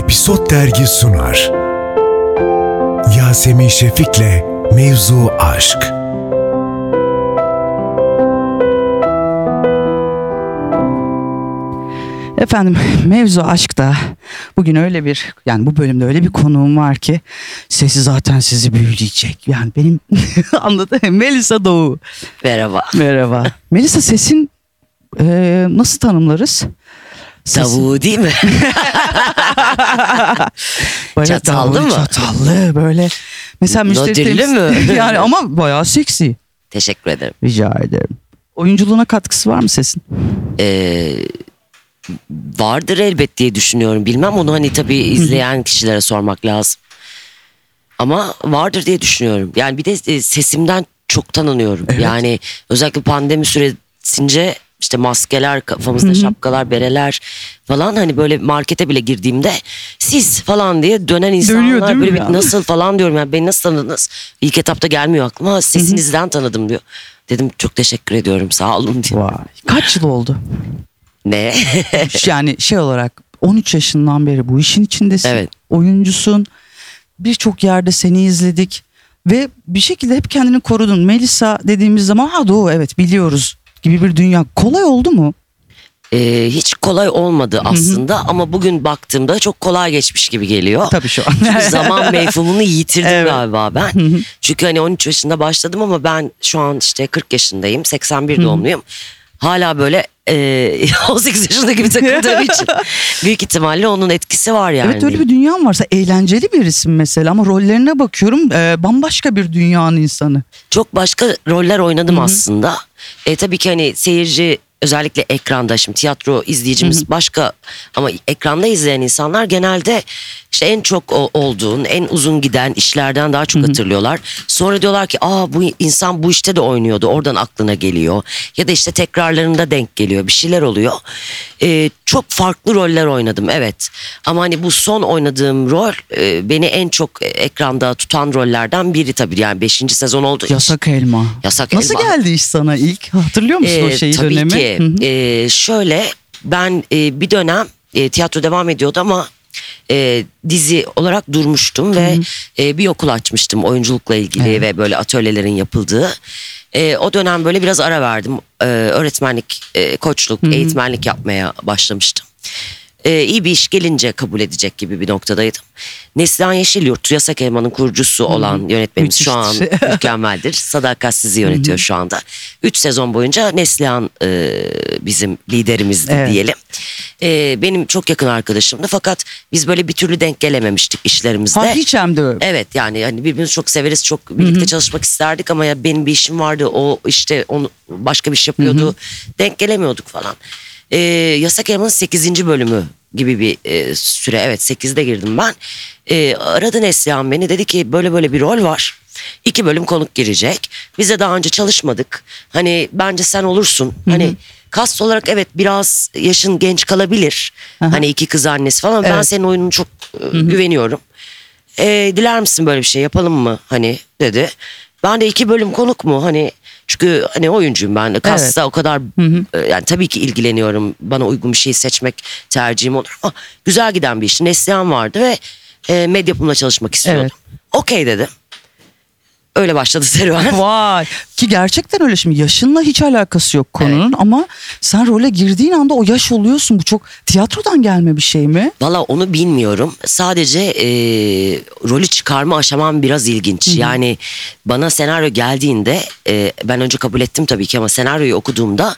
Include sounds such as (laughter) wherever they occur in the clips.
Episod Dergi sunar. Yasemin Şefik'le Mevzu Aşk. Efendim mevzu aşkta bugün öyle bir yani bu bölümde öyle bir konuğum var ki sesi zaten sizi büyüleyecek. Yani benim (laughs) anladın Melisa Doğu. Merhaba. Merhaba. Melisa sesin e, nasıl tanımlarız? Tavuğu değil mi? (laughs) Böyle Çatallı davul mı? Çatallı böyle. Mesela müşteri Nodüllü temsil- mü? yani ama bayağı seksi. Teşekkür ederim. Rica ederim. Oyunculuğuna katkısı var mı sesin? Ee, vardır elbet diye düşünüyorum. Bilmem onu hani tabii izleyen kişilere sormak lazım. Ama vardır diye düşünüyorum. Yani bir de e, sesimden çok tanınıyorum. Yani özellikle pandemi süresince işte maskeler, kafamızda şapkalar, bereler falan hani böyle markete bile girdiğimde siz falan diye dönen insanlar Dönüyor değil mi böyle bir ya? nasıl falan diyorum yani beni nasıl tanıdınız? İlk etapta gelmiyor aklıma sesinizden tanıdım diyor. Dedim çok teşekkür ediyorum sağ olun diye. Vay. Kaç yıl oldu? Ne? (laughs) yani şey olarak 13 yaşından beri bu işin içindesin. Evet. Oyuncusun. Birçok yerde seni izledik ve bir şekilde hep kendini korudun. Melisa dediğimiz zaman ha doğu evet biliyoruz gibi bir dünya. Kolay oldu mu? Ee, hiç kolay olmadı aslında ama bugün baktığımda çok kolay geçmiş gibi geliyor. Tabii şu an. Çünkü (laughs) zaman mefhumunu yitirdim Evet. galiba ben. Çünkü hani 13 yaşında başladım ama ben şu an işte 40 yaşındayım. 81 doğumluyum. Hala böyle e, 18 yaşında gibi takıldığım için büyük ihtimalle onun etkisi var yani. Evet öyle bir dünyan varsa eğlenceli bir isim mesela ama rollerine bakıyorum e, bambaşka bir dünyanın insanı. çok başka roller oynadım aslında. E, tabii ki hani seyirci özellikle ekranda şimdi tiyatro izleyicimiz başka ama ekranda izleyen insanlar genelde işte en çok o- olduğun en uzun giden işlerden daha çok hatırlıyorlar. Sonra diyorlar ki aa bu insan bu işte de oynuyordu oradan aklına geliyor ya da işte tekrarlarında denk geliyor bir şeyler oluyor. E, çok farklı roller oynadım evet ama hani bu son oynadığım rol e, beni en çok ekranda tutan rollerden biri tabii yani 5. sezon için. Yasak elma. Yasak Nasıl elma. geldi iş sana ilk? Hatırlıyor musun o Ee, şeyi tabii dönemi? ki. Hı hı. Ee, şöyle ben e, bir dönem e, tiyatro devam ediyordu ama e, dizi olarak durmuştum ve e, bir okul açmıştım oyunculukla ilgili Evet. ve böyle atölyelerin yapıldığı. E, o dönem böyle biraz ara verdim. E, öğretmenlik, e, koçluk, eğitmenlik yapmaya başlamıştım. E, iyi bir iş gelince kabul edecek gibi bir noktadaydım. Neslihan Yeşilyurt, Yasak Elma'nın kurucusu olan yönetmenimiz şu an Müthiş. (laughs) mükemmeldir. Sadakat sizi yönetiyor şu anda. Üç sezon boyunca Neslihan e, bizim liderimizdi Evet. diyelim. E, benim çok yakın arkadaşımdı fakat biz böyle bir türlü denk gelememiştik işlerimizde. Ha hiç hem de Evet yani yani birbirimizi çok severiz çok birlikte çalışmak isterdik ama ya benim bir işim vardı o işte onu başka bir iş yapıyordu denk gelemiyorduk falan. Ee, Yasak Elman'ın 8. bölümü gibi bir e, süre evet 8'de girdim ben. Ee, aradı Neslihan beni dedi ki böyle böyle bir rol var. İki bölüm konuk girecek. Bize daha önce çalışmadık. Hani bence sen olursun. Hani kast olarak evet biraz yaşın genç kalabilir. Aha. Hani iki kız annesi falan. Ben Evet. senin oyununu çok e, güveniyorum. E, diler misin böyle bir şey yapalım mı hani dedi. Ben de iki bölüm konuk mu hani çünkü hani oyuncuyum ben kasta o kadar e, yani tabii ki ilgileniyorum bana uygun bir şey seçmek tercihim olur ama güzel giden bir iş. Neslihan vardı ve e, medyapımla çalışmak istiyordum. Okey dedim. Öyle başladı serüven. (laughs) Vay ki gerçekten öyle şimdi yaşınla hiç alakası yok konunun ama sen role girdiğin anda o yaş oluyorsun bu çok tiyatrodan gelme bir şey mi? Valla onu bilmiyorum. Sadece e, rolü çıkarma aşamam biraz ilginç. Yani bana senaryo geldiğinde e, ben önce kabul ettim tabii ki ama senaryoyu okuduğumda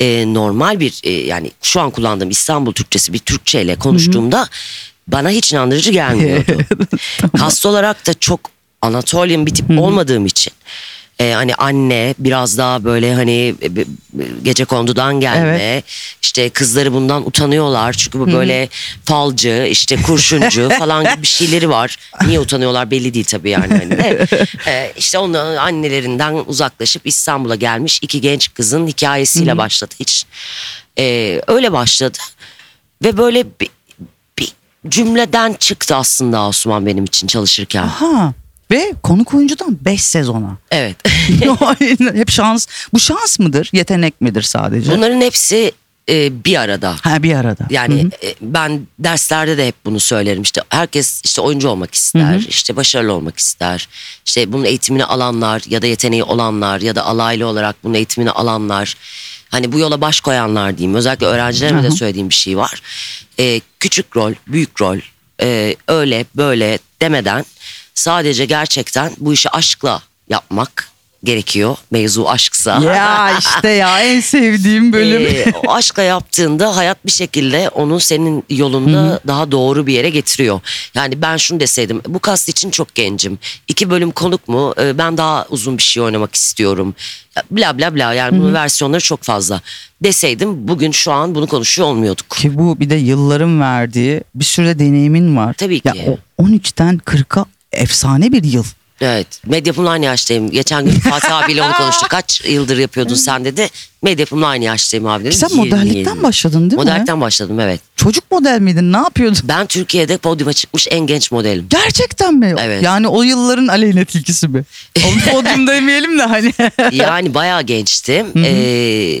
e, normal bir e, yani şu an kullandığım İstanbul Türkçesi bir Türkçe ile konuştuğumda bana hiç inandırıcı gelmiyordu. (laughs) Kast olarak da çok Anatolian bir tip olmadığım için. e, hani anne biraz daha böyle hani e, gece kondudan gelme işte kızları bundan utanıyorlar. Çünkü bu böyle falcı işte kurşuncu (laughs) falan gibi bir şeyleri var. Niye utanıyorlar belli değil tabii yani hani de. (laughs) E, işte onların annelerinden uzaklaşıp İstanbul'a gelmiş iki genç kızın hikayesiyle başladı hiç. E, öyle başladı ve böyle bir, bir cümleden çıktı aslında Asuman benim için çalışırken. Ha ve konuk oyuncudan 5 sezona. evet (laughs) Hep şans. Bu şans mıdır? Yetenek midir sadece? Bunların hepsi e, bir arada. Ha bir arada. Yani e, ben derslerde de hep bunu söylerim. İşte herkes işte oyuncu olmak ister, işte başarılı olmak ister. İşte bunun eğitimini alanlar ya da yeteneği olanlar ya da alaylı olarak bunun eğitimini alanlar. Hani bu yola baş koyanlar diyeyim. Özellikle öğrencilerime de söylediğim bir şey var. E, küçük rol, büyük rol, e, öyle böyle demeden sadece gerçekten bu işi aşkla yapmak gerekiyor. Mevzu aşksa. Ya işte ya en sevdiğim bölüm. Ee, o aşkla yaptığında hayat bir şekilde onu senin yolunda daha doğru bir yere getiriyor. Yani ben şunu deseydim bu kast için çok gencim. İki bölüm konuk mu? Ee, ben daha uzun bir şey oynamak istiyorum. Ya Bla bla bla yani bunun versiyonları çok fazla. Deseydim bugün şu an bunu konuşuyor olmuyorduk. Ki bu bir de yılların verdiği bir sürü deneyimin var. Tabii Ya ki. o 13'ten 40'a efsane bir yıl. Evet. Medyapımla aynı yaştayım. Geçen gün Fatih (laughs) abiyle onu konuştuk. Kaç yıldır yapıyordun sen dedi. Medyapımla aynı yaştayım abi dedi. Sen 27. modellikten başladın değil mi? Modellikten başladım evet. Çocuk model miydin? Ne yapıyordun? Ben Türkiye'de podyuma çıkmış en genç modelim. Gerçekten mi? Evet. Yani o yılların aleyhine tilkisi mi? (laughs) O podyum demeyelim de hani. yani bayağı gençtim. Ee,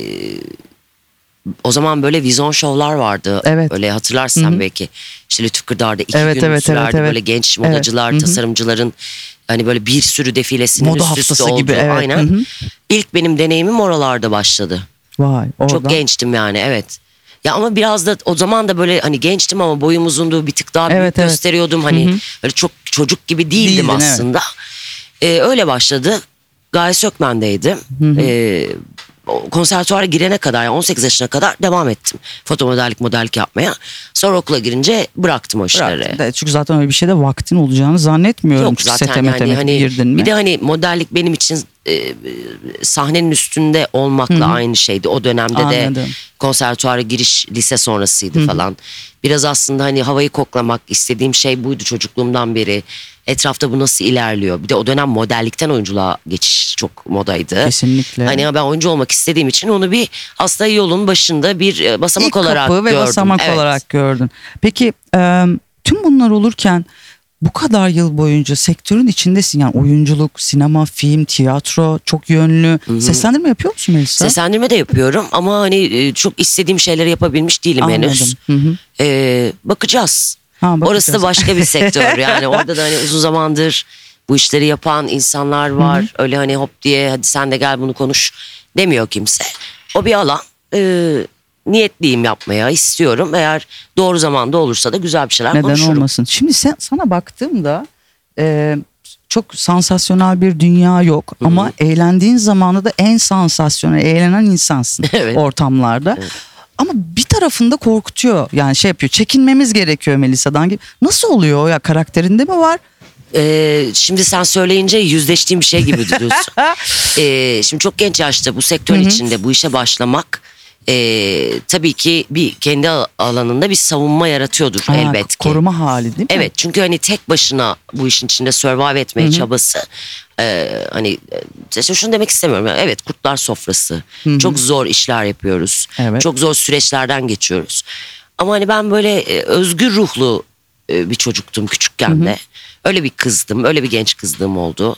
o zaman böyle vizyon şovlar vardı. Evet. Böyle hatırlarsın belki. İşte Lütfü Kırdar'da iki Evet, gün evet, sürerdi. evet, evet. Böyle genç Evet. modacılar, hı. tasarımcıların hani böyle bir sürü defilesinin Moda üst üste olduğu. gibi, evet. Aynen. Hı hı. İlk benim deneyimim oralarda başladı. Vay oradan. Çok gençtim yani evet. Ya ama biraz da o zaman da böyle hani gençtim ama boyum uzundu bir tık daha büyük Evet, evet. gösteriyordum. Hani öyle çok çocuk gibi değildim Değildin, evet. aslında. Ee, öyle başladı. Gaye Sökmen'deydim. Ee, konservatuara girene kadar yani 18 yaşına kadar devam ettim. Fotomodellik modellik yapmaya. Sonra okula girince bıraktım o işleri. Bıraktın da, Çünkü zaten öyle bir şeyde vaktin olacağını zannetmiyorum. Yok zaten sete yani hani girdin mi? bir de hani modellik benim için e, sahnenin üstünde olmakla aynı şeydi. O dönemde Anladım. de konservatuara giriş lise sonrasıydı falan. Biraz aslında hani havayı koklamak istediğim şey buydu çocukluğumdan beri. Etrafta bu nasıl ilerliyor? Bir de o dönem modellikten oyunculuğa geçiş çok modaydı. Kesinlikle. Hani ben oyuncu olmak istediğim için onu bir aslında yolun başında bir e, basamak İlk olarak kapı ve gördüm. basamak Evet. olarak gördün. Peki e, tüm bunlar olurken bu kadar yıl boyunca sektörün içindesin. Yani oyunculuk, sinema, film, tiyatro çok yönlü. Seslendirme yapıyor musun Melisa? Seslendirme de yapıyorum ama hani e, çok istediğim şeyleri yapabilmiş değilim henüz. Anladım. Hı hı. Ee, bakacağız. Ha, bakacağız. Orası da başka bir sektör yani orada da hani uzun zamandır bu işleri yapan insanlar var. Öyle hani hop diye hadi sen de gel bunu konuş demiyor kimse. O bir alan. Ee, niyetliyim yapmaya istiyorum. Eğer doğru zamanda olursa da güzel bir şeyler Neden konuşurum. olmasın? Şimdi sen, sana baktığımda e, çok sansasyonel bir dünya yok ama eğlendiğin zamanı da en sansasyonel eğlenen insansın (laughs) Evet. ortamlarda. Ama bir tarafında korkutuyor. Yani şey yapıyor. Çekinmemiz gerekiyor Melisa'dan gibi. Nasıl oluyor ya karakterinde mi var? Ee, şimdi sen söyleyince yüzleştiğim bir şey gibi duruyorsun. (laughs) Ee, şimdi çok genç yaşta bu sektörün içinde bu işe başlamak ee, tabii ki bir kendi al- alanında bir savunma yaratıyordur Ha, elbet ki. Koruma hali değil mi? Evet çünkü hani tek başına bu işin içinde survive etmeye çabası e, hani e, işte şunu demek istemiyorum. Yani evet kurtlar sofrası. Çok zor işler yapıyoruz. Evet. Çok zor süreçlerden geçiyoruz. Ama hani ben böyle e, özgür ruhlu e, bir çocuktum küçükken de. Öyle bir kızdım. Öyle bir genç kızdığım oldu.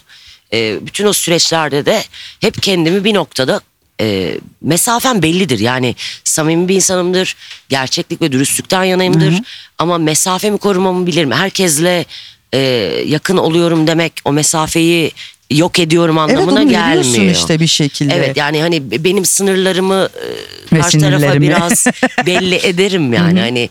E, bütün o süreçlerde de hep kendimi bir noktada e, mesafem bellidir. Yani samimi bir insanımdır. Gerçeklik ve dürüstlükten yanayımdır. Ama mesafemi korumamı bilirim. Herkesle e, yakın oluyorum demek o mesafeyi yok ediyorum Evet anlamına biliyorsun gelmiyor. işte bir şekilde. Evet yani hani benim sınırlarımı e, karşı tarafa biraz (laughs) belli ederim yani hani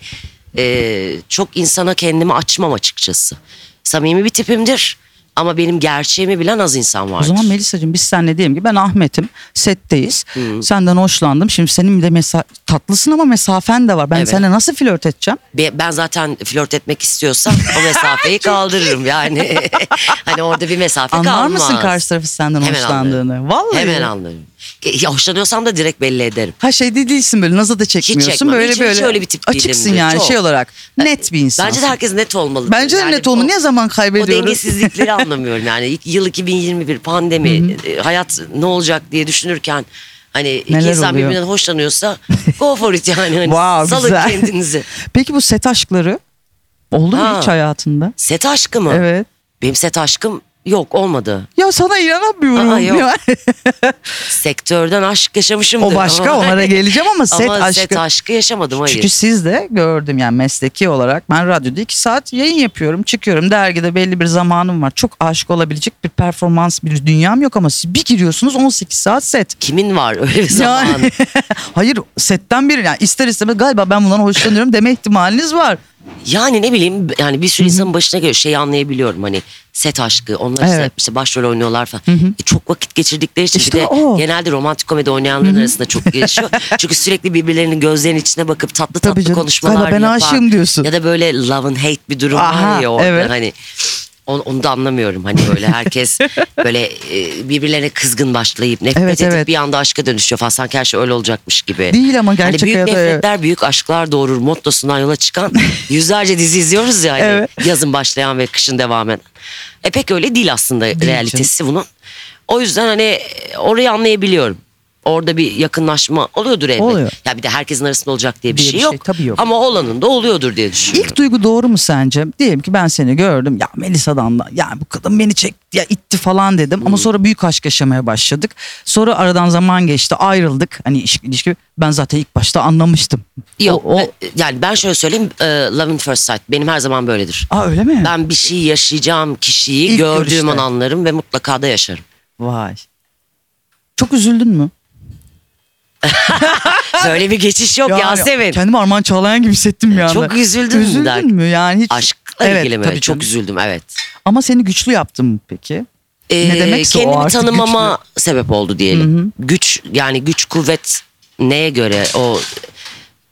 e, çok insana kendimi açmam açıkçası. Samimi bir tipimdir ama benim gerçeğimi bilen az insan vardır. O zaman Melisa'cığım biz seninle diyelim ki ben Ahmet'im setteyiz. Senden hoşlandım. Şimdi senin de mesa tatlısın ama mesafen de var. Ben Evet. seninle nasıl flört edeceğim? Be- ben zaten flört etmek istiyorsam o mesafeyi (laughs) kaldırırım yani. (laughs) hani orada bir mesafe Anlar kalmaz. mısın karşı tarafı senden Hemen hoşlandığını? Vallahi. Hemen anlarım. Hoşlanıyorsam da direkt belli ederim. Ha şey de değilsin böyle naza da çekmiyorsun. çekmem. Böyle Hiç- hiç böyle öyle bir tip değilimdir. açıksın yani Çok. şey olarak. Net bir insan. Bence de herkes net olmalı. Bence de net olmalı. Niye zaman O kaybediyoruz? dengesizlikleri (laughs) anlamıyorum yani. İlk Yıl 2021 pandemi, e, hayat ne olacak diye düşünürken hani iki Neler insan oluyor? birbirinden hoşlanıyorsa (laughs) go for it yani. Hani Wow, salın güzel. kendinizi. (laughs) Peki bu set aşkları oldu mu Ha. hiç hayatında? Set aşkı mı? Evet. Benim set aşkım Yok olmadı. Ya sana inanamıyorum. Aa, yok. Ya. (laughs) Sektörden aşk yaşamışımdır. o başka onlara (laughs) geleceğim ama set ama aşkı. set aşkı yaşamadım hayır. Çünkü siz de gördüm yani mesleki olarak ben radyoda iki saat yayın yapıyorum çıkıyorum dergide belli bir zamanım var çok aşık olabilecek bir performans bir dünyam yok ama siz bir giriyorsunuz 18 saat set. Kimin var öyle bir zamanı? Yani, (laughs) hayır setten biri yani ister istemez galiba ben bundan hoşlanıyorum deme ihtimaliniz var. Yani ne bileyim yani bir sürü insanın başına geliyor şeyi anlayabiliyorum hani set aşkı onlar işte, Evet. işte başrol oynuyorlar falan. E, çok vakit geçirdikleri için İşte bir de o. genelde romantik komedi oynayanların arasında çok gelişiyor. (laughs) Çünkü sürekli birbirlerinin gözlerinin içine bakıp tatlı Tabii tatlı canım. konuşmalar Galiba ben yapan. aşığım diyorsun. Ya da böyle love and hate bir durum Aha, var ya orada evet. hani onu, onu da anlamıyorum. Hani böyle herkes (laughs) böyle e, birbirlerine kızgın başlayıp nefret Evet, edip evet. bir anda aşka dönüşüyor falan. Sanki her şey öyle olacakmış gibi. Değil ama gerçek hani büyük hayatta evet. nefretler büyük aşklar doğurur mottosundan yola çıkan (laughs) yüzlerce dizi izliyoruz ya. hani. Evet. Yazın başlayan ve kışın devam eden. E pek öyle değil aslında realitesi bunun. O yüzden hani orayı anlayabiliyorum. Orada bir yakınlaşma oluyordur elbet. Oluyor. Ya bir de herkesin arasında olacak diye bir, Diye şey, bir şey yok. tabii yok. Ama olanın da oluyordur diye düşünüyorum. İlk duygu doğru mu sence? Diyelim ki ben seni gördüm. Ya Melisa'dan da ya bu kadın beni çekti ya itti falan dedim. Hmm. Ama sonra büyük aşk yaşamaya başladık. Sonra aradan zaman geçti ayrıldık. Hani ilişki, ilişki ben zaten ilk başta anlamıştım. Yok O, o- e, yani ben şöyle söyleyeyim e, Love in First Sight benim her zaman böyledir. Aa öyle mi? Ben bir şey yaşayacağım kişiyi İlk gördüğüm görüşte. an anlarım ve mutlaka da yaşarım. Vay. Çok üzüldün mü? (laughs) Böyle bir geçiş yok Yani Yasemin. Kendimi Arman Çağlayan gibi hissettim bir anda. Çok üzüldün mü Üzüldün mü yani? Hiç... Aşkla Evet, ilgili mi? tabii Çok canım. üzüldüm evet. Ama seni güçlü yaptım peki? Ee, Ne demekse o kendimi artık tanımama sebep oldu diyelim. Güç yani güç kuvvet neye göre o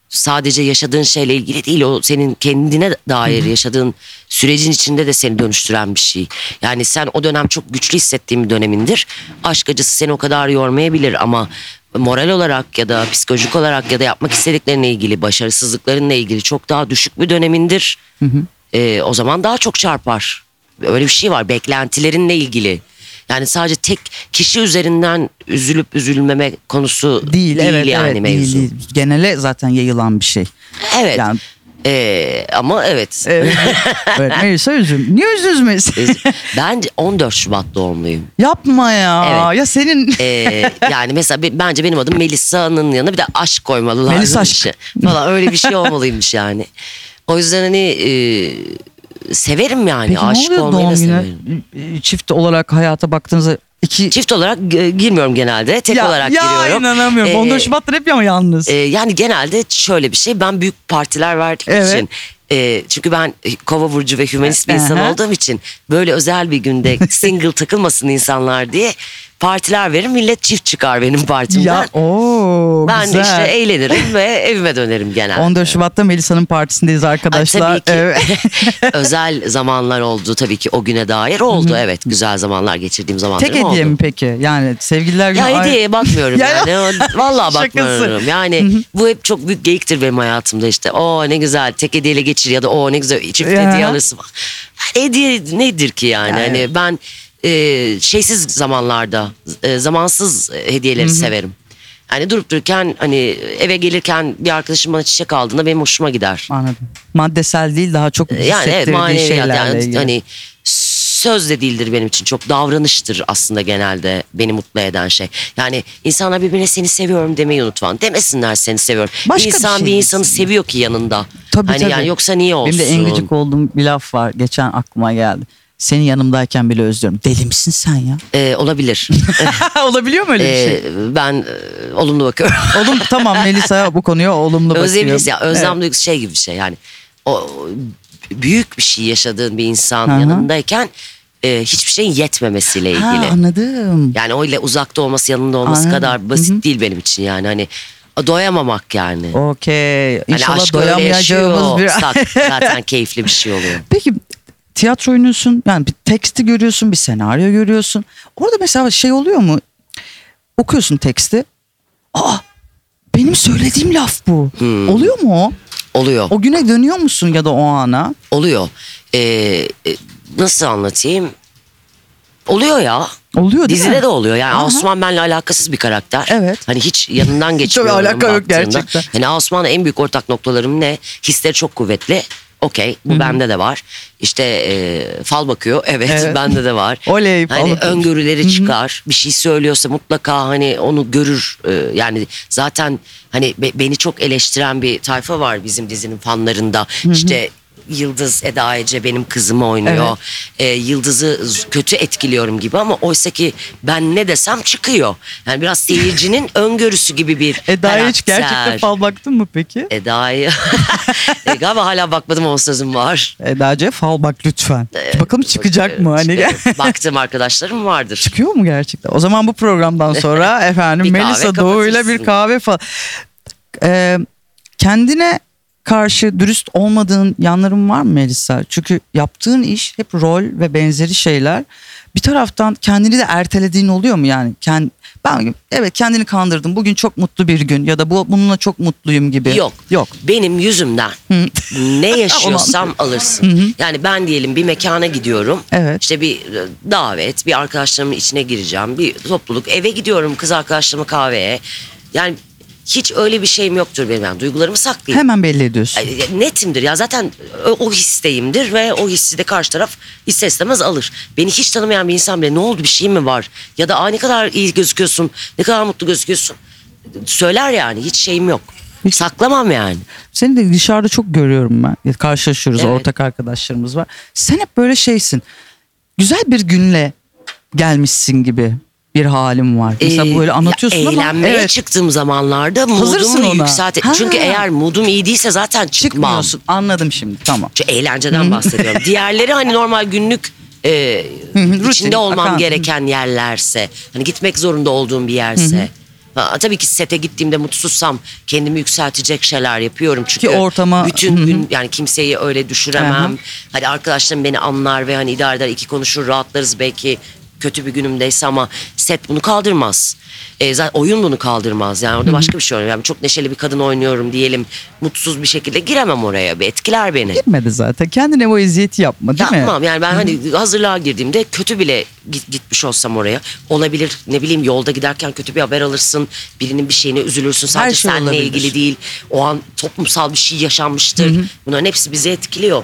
sadece yaşadığın şeyle ilgili değil o senin kendine dair yaşadığın sürecin içinde de seni dönüştüren bir şey. Yani sen o dönem çok güçlü hissettiğin bir dönemindir. Aşk acısı seni o kadar yormayabilir ama moral olarak ya da psikolojik olarak ya da yapmak istediklerinle ilgili başarısızlıklarınla ilgili çok daha düşük bir dönemindir. Ee, o zaman daha çok çarpar. Öyle bir şey var beklentilerinle ilgili. Yani sadece tek kişi üzerinden üzülüp üzülmeme konusu Değil, evet yani evet mevzu. değil, değil. Genele zaten yayılan bir şey. Evet. Yani Ee, ama evet. evet. (laughs) evet Melisa üzüm. Niye üzülmesin? ben 14 Şubat doğumluyum. Yapma ya. Evet. Ya senin Ee, yani mesela be- bence benim adım Melisa'nın yanına bir de aşk koymalılar. Melis aşk. Falan öyle bir şey olmalıymış yani. O yüzden hani e, severim yani Peki aşık ne oluyor olmayı da doğum severim. çift olarak hayata baktığınızda iki Çift olarak e, girmiyorum genelde. Tek ya, olarak ya giriyorum. inanamıyorum. Ee, 14 Şubat'ta hep ama yalnız. e, yani genelde şöyle bir şey. Ben büyük partiler verdiğim Evet. için. e, çünkü ben kova burcu ve hümanist bir insan olduğum için böyle özel bir günde (laughs) single takılmasın insanlar diye partiler veririm. Millet çift çıkar benim partimden. ya o ben güzel. işte eğlenirim ve (laughs) evime dönerim genelde. 14 Şubat'ta Melisa'nın partisindeyiz Ay, arkadaşlar. tabii ki. Evet. (laughs) özel zamanlar oldu tabii ki o güne dair oldu evet güzel zamanlar geçirdiğim zamanlarım Tek hediye oldu. mi peki? Yani sevgililer günü. Ya ay- hediyeye bakmıyorum (laughs) Ya- yani. Vallahi bakmıyorum. Yani bu hep çok büyük geyiktir benim hayatımda işte. O ne güzel tek hediyeyle geçir ya da o ne güzel çift Ya. hediye alırsın. hediye nedir ki yani? Yani. Hani ben e, şeysiz zamanlarda e, zamansız hediyeleri severim. Hani durup dururken hani eve gelirken bir arkadaşım bana çiçek aldığında benim hoşuma gider. Anladım. Maddesel değil daha çok Yani evet maneviyat şeylerle yani ilgili. hani söz de değildir benim için çok davranıştır aslında genelde beni mutlu eden şey. Yani insanlar birbirine seni seviyorum demeyi unutman. Demesinler seni seviyorum. Başka bir bir insan şey bir insanı desinler. seviyor ki yanında. Tabii, hani tabii. yani yoksa niye olsun? Benim de en gıcık olduğum bir laf var. Geçen aklıma geldi. Senin yanımdayken bile özlüyorum. Deli misin sen ya? Ee, olabilir. (laughs) Olabiliyor mu öyle bir Ee, şey? ben e, olumlu bakıyorum. (laughs) Oğlum tamam Melisa bu konuya olumlu bakıyor. Özleyebiliriz ya. Özlem Evet. duygusu şey gibi bir şey yani. O büyük bir şey yaşadığın bir insan Hı hı. yanındayken e, hiçbir şeyin yetmemesiyle ilgili. Ha, anladım. Yani öyle uzakta olması yanında olması Anladım. kadar basit değil benim için yani hani doyamamak yani. Okey. Hani İnşallah aşk öyle doyamayacağımız bir... yaşıyorsak zaten keyifli bir şey oluyor. (laughs) Peki tiyatro oynuyorsun. Yani bir teksti görüyorsun, bir senaryo görüyorsun. Orada mesela şey oluyor mu? Okuyorsun teksti. Aa benim söylediğim laf bu. Hmm. Oluyor mu o? Oluyor. O güne dönüyor musun ya da o ana? Oluyor. Ee, e, nasıl anlatayım? Oluyor ya. Oluyor değil Dizide mi? de oluyor. Yani Aha. Osman benimle alakasız bir karakter. Evet. Hani hiç yanından (laughs) geçmiyorum alaka yok gerçekten. Hani Osman'la en büyük ortak noktalarım ne? Hisleri çok kuvvetli. Okey bu bende de var. İşte e, fal bakıyor. Evet, Evet. (laughs) bende de var. Oley, fal Hani bakıyor. öngörüleri çıkar. Bir şey söylüyorsa mutlaka hani onu görür. E, yani zaten hani be- beni çok eleştiren bir tayfa var bizim dizinin fanlarında. İşte Yıldız Eda Ece benim kızımı oynuyor. E, Yıldız'ı kötü etkiliyorum gibi ama oysa ki ben ne desem çıkıyor. Yani biraz seyircinin (laughs) öngörüsü gibi bir Eda'ya hiç karakter. gerçekten fal baktın mı peki? Eda'yı (laughs) e, galiba hala bakmadım o sözüm var. Eda'cığım fal bak lütfen. Bakalım çıkacak mı? Hani Evet, (laughs) baktığım arkadaşlarım vardır. Çıkıyor mu gerçekten? O zaman bu programdan sonra efendim Bir kahve Melisa Doğu'yla bir kapatırsın. kahve falan. Ee, kendine karşı dürüst olmadığın yanların var mı Melisa? Çünkü yaptığın iş hep rol ve benzeri şeyler. Bir taraftan kendini de ertelediğin oluyor mu yani? Kend, ben evet kendini kandırdım. Bugün çok mutlu bir gün ya da bu bununla çok mutluyum gibi. Yok. Yok. Benim yüzümden ne (laughs) yaşıyorsam alırsın. Yani ben diyelim bir mekana gidiyorum. Evet. İşte bir e, davet, bir arkadaşlarımın içine gireceğim. Bir topluluk. Eve gidiyorum kız arkadaşlarımla kahveye. Yani hiç öyle bir şeyim yoktur benim. Yani duygularımı saklayayım. Hemen belli ediyorsun. Netimdir ya zaten o, o histeyimdir ve o hissi de karşı taraf ister istemez alır. Beni hiç tanımayan bir insan bile ne oldu bir şey mi var ya da Aa, ne kadar iyi gözüküyorsun ne kadar mutlu gözüküyorsun söyler yani hiç şeyim yok. Hiç- Saklamam yani. Seni de dışarıda çok görüyorum ben. Karşılaşıyoruz Evet. ortak arkadaşlarımız var. Sen hep böyle şeysin. Güzel bir günle gelmişsin gibi bir halim var. Mesela Ee, böyle anlatıyorsun ya ama eğlenmeye evet, çıktığım zamanlarda Hazırsın modumu ona. yükselt. Ha. Çünkü eğer modum iyi değilse zaten çıkmam. çıkmıyorsun. Anladım şimdi tamam. Çünkü eğlenceden bahsediyorum. Diğerleri hani normal günlük e, Rutin, içinde olmam akan. gereken yerlerse, hani gitmek zorunda olduğum bir yerse. Ha, tabii ki sete gittiğimde mutsuzsam kendimi yükseltecek şeyler yapıyorum çünkü Ki ortama- bütün Hı hı. gün yani kimseyi öyle düşüremem. Hani arkadaşlarım beni anlar ve hani idare eder iki konuşur rahatlarız belki kötü bir günümdeyse ama set bunu kaldırmaz. E, zaten oyun bunu kaldırmaz. Yani orada başka bir şey oynuyorum. Yani çok neşeli bir kadın oynuyorum diyelim. Mutsuz bir şekilde giremem oraya. Bir etkiler beni. Girmedi zaten. Kendine o eziyeti yapma değil mi? Yapmam yani ben hani hazırlığa girdiğimde kötü bile git- gitmiş olsam oraya olabilir ne bileyim yolda giderken kötü bir haber alırsın birinin bir şeyine üzülürsün sadece şey seninle olabilir. ilgili değil o an toplumsal bir şey yaşanmıştır bunların hepsi bizi etkiliyor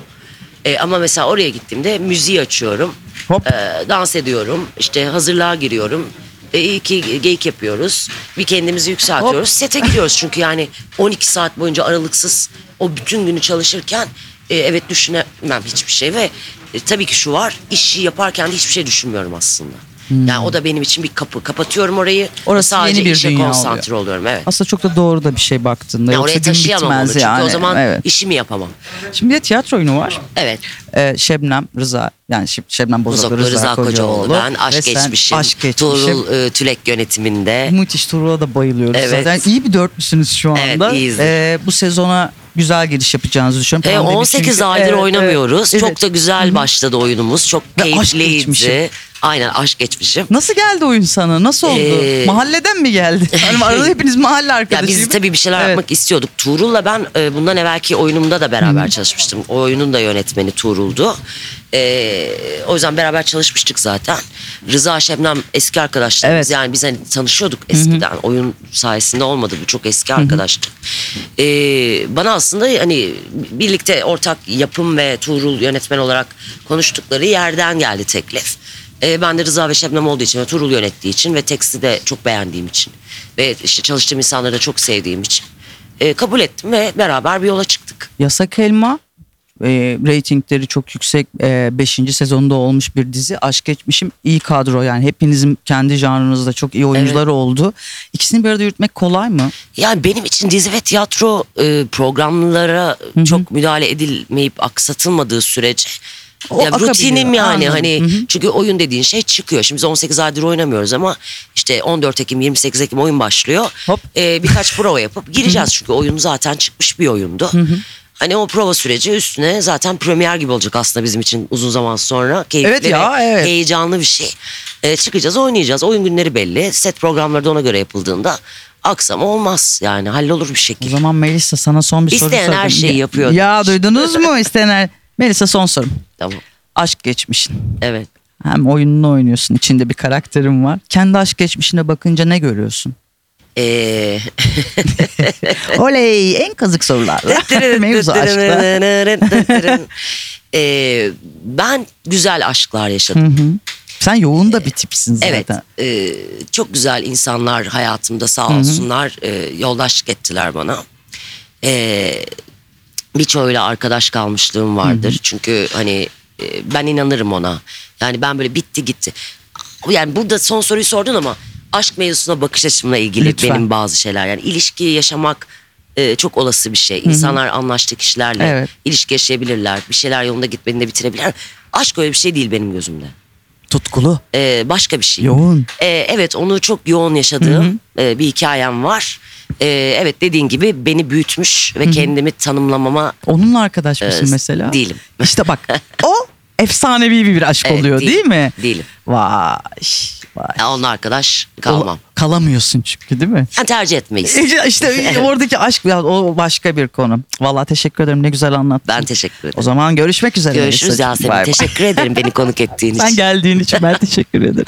E, ama mesela oraya gittiğimde müziği açıyorum Hop. E, dans ediyorum işte hazırlığa giriyorum e, iyi ki geyik yapıyoruz bir kendimizi yükseltiyoruz sete gidiyoruz çünkü yani 12 saat boyunca aralıksız o bütün günü çalışırken e, evet düşünemem hiçbir şey ve e, tabii ki şu var işi yaparken de hiçbir şey düşünmüyorum aslında. Yani o da benim için bir kapı. Kapatıyorum orayı. Orası sadece yeni bir işe dünya konsantre oluyorum. Evet. Aslında çok da doğru da bir şey baktığında. Ya Yoksa oraya taşıyamam onu bitmez çünkü yani. o zaman Evet. işimi yapamam. Şimdi bir de tiyatro oyunu var. Evet. Ee, Şebnem Rıza yani Şeb- Şebnem Bozoklu Rıza, Rıza Kocaoğlu. Ben Ve aşk geçmişim. Aşk geçmişim. Tuğrul e, Tülek yönetiminde. Müthiş Tuğrul'a da bayılıyoruz Evet. zaten. İyi bir dörtlüsünüz şu anda. Evet, iyiyiz. Ee, bu sezona güzel giriş yapacağınızı düşünüyorum. E, Pandemi 18 çünkü- aydır Evet, oynamıyoruz. evet, Çok evet. da güzel başladı oyunumuz. Çok Ve aşk keyifliydi. Aynen aşk geçmişim. Nasıl geldi oyun sana? Nasıl oldu? Ee, Mahalleden mi geldi? (laughs) Yani arada hepiniz mahalle Ya arkadaşı biz tabii bir şeyler Evet. yapmak istiyorduk. Tuğrul'la ben e, bundan evvelki oyunumda da beraber çalışmıştım. O oyunun da yönetmeni Tuğrul'du. E, o yüzden beraber çalışmıştık zaten. Rıza Şebnem eski arkadaşlarımız. Evet. Yani biz hani tanışıyorduk eskiden. Oyun sayesinde olmadı bu. Çok eski arkadaştık. E, bana aslında hani birlikte ortak yapım ve Tuğrul yönetmen olarak konuştukları yerden geldi teklif. E, ben de Rıza ve Şebnem olduğu için ve Tuğrul yönettiği için ve teksti de çok beğendiğim için ve işte çalıştığım insanları da çok sevdiğim için e, kabul ettim ve beraber bir yola çıktık. Yasak Elma e, reytingleri çok yüksek 5. sezonda olmuş bir dizi. Aşk Geçmişim iyi kadro yani hepinizin kendi janrınızda çok iyi oyuncular oldu. İkisini bir arada yürütmek kolay mı? Yani benim için dizi ve tiyatro e, programlara çok müdahale edilmeyip aksatılmadığı sürece O ya akabiliyor, rutinim yani anladım. hani Hı hı. çünkü oyun dediğin şey çıkıyor. Şimdi biz 18 aydır oynamıyoruz ama işte 14 Ekim 28 Ekim oyun başlıyor. Hop. E, birkaç prova yapıp gireceğiz çünkü oyun zaten çıkmış bir oyundu. Hani o prova süreci üstüne zaten premier gibi olacak aslında bizim için uzun zaman sonra. Keyifli Evet ya, ve evet. heyecanlı bir şey. E, çıkacağız oynayacağız. Oyun günleri belli. Set programları da ona göre yapıldığında aksama olmaz. Yani hallolur bir O şekilde. zaman Melisa sana son bir soru İsteyen sorayım. her şeyi Ya- yapıyor. Ya duydunuz mu (laughs) isteyen her... Melisa son sorum. Tamam. Aşk geçmişin. Evet. Hem oyununu oynuyorsun içinde bir karakterin var. Kendi aşk geçmişine bakınca ne görüyorsun? Ee, (laughs) Oley en kazık sorularla. (laughs) Mevzu aşkla. (laughs) Ee, ben güzel aşklar yaşadım. Hı hı. Sen yoğun da bir tipsin zaten. Evet, e, çok güzel insanlar hayatımda sağ olsunlar e, yoldaşlık ettiler bana. E, birçoğuyla arkadaş kalmışlığım vardır. Çünkü hani e, ben inanırım ona. Yani ben böyle bitti gitti. Yani burada son soruyu sordun ama aşk mevzusuna bakış açımla ilgili Lütfen. benim bazı şeyler. Yani ilişki yaşamak e, çok olası bir şey. İnsanlar anlaştığı kişilerle Evet. ilişki yaşayabilirler. Bir şeyler yolunda gitmediğinde bitirebilirler. Aşk öyle bir şey değil benim gözümde. Tutkulu. E, başka bir şey. Yoğun. Ee, evet onu çok yoğun yaşadığım e, bir hikayem var. Ee, evet dediğin gibi beni büyütmüş ve kendimi tanımlamama Onunla arkadaş mısın Ee, mesela? değilim. İşte bak o (laughs) efsanevi bir aşk Evet, oluyor değilim. değil mi? Değilim. Vay. Vay. ya onunla arkadaş kalmam. Kalamıyorsun çünkü değil mi? Yani tercih etmeyiz. (laughs) işte (laughs) oradaki aşk ya, o başka bir konu. Vallahi teşekkür ederim ne güzel anlattın. Ben teşekkür ederim. O zaman görüşmek üzere. Görüşürüz. Yasemin. Teşekkür ederim beni konuk ettiğin için. Sen geldiğin için ben teşekkür ederim.